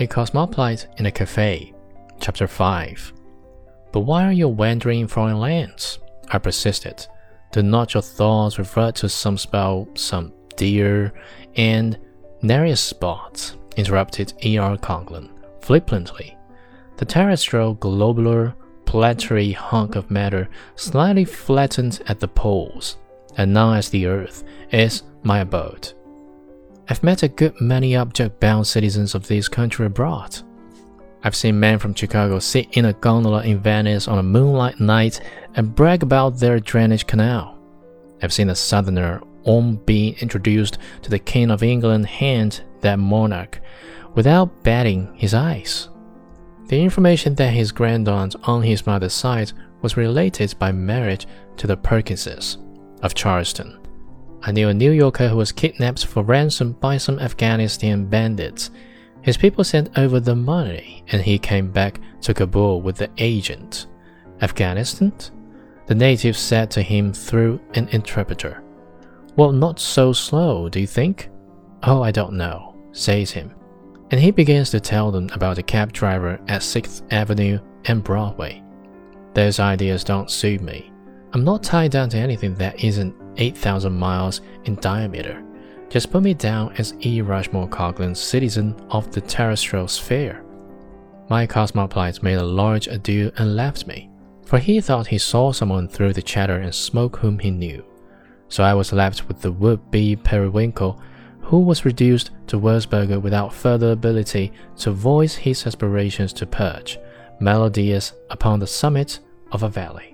A Cosmopolite in a Cafe, Chapter 5. But why are you wandering in foreign lands? I persisted. Do not your thoughts revert to some spell, some dear and nariest spots? interrupted E.R. Coglan flippantly. The terrestrial globular planetary hunk of matter slightly flattened at the poles, and known as the Earth, is my abode. I've met a good many object bound citizens of this country abroad. I've seen men from Chicago sit in a gondola in Venice on a moonlight night and brag about their drainage canal. I've seen a southerner, on being introduced to the King of England, hand that monarch without batting his eyes. The information that his grandaunt on his mother's side was related by marriage to the Perkinses of Charleston. I knew a New Yorker who was kidnapped for ransom by some Afghanistan bandits. His people sent over the money, and he came back to Kabul with the agent. Afghanistan? The natives said to him through an interpreter. Well, not so slow, do you think? Oh, I don't know, says him. And he begins to tell them about the cab driver at 6th Avenue and Broadway. Those ideas don't suit me. I'm not tied down to anything that isn't 8,000 miles in diameter. Just put me down as E. Rushmore Coglan, citizen of the terrestrial sphere. My cosmopolite made a large adieu and left me, for he thought he saw someone through the chatter and smoke whom he knew. So I was left with the would-be periwinkle, who was reduced to Wurzburger without further ability to voice his aspirations to perch, melodious upon the summit of a valley.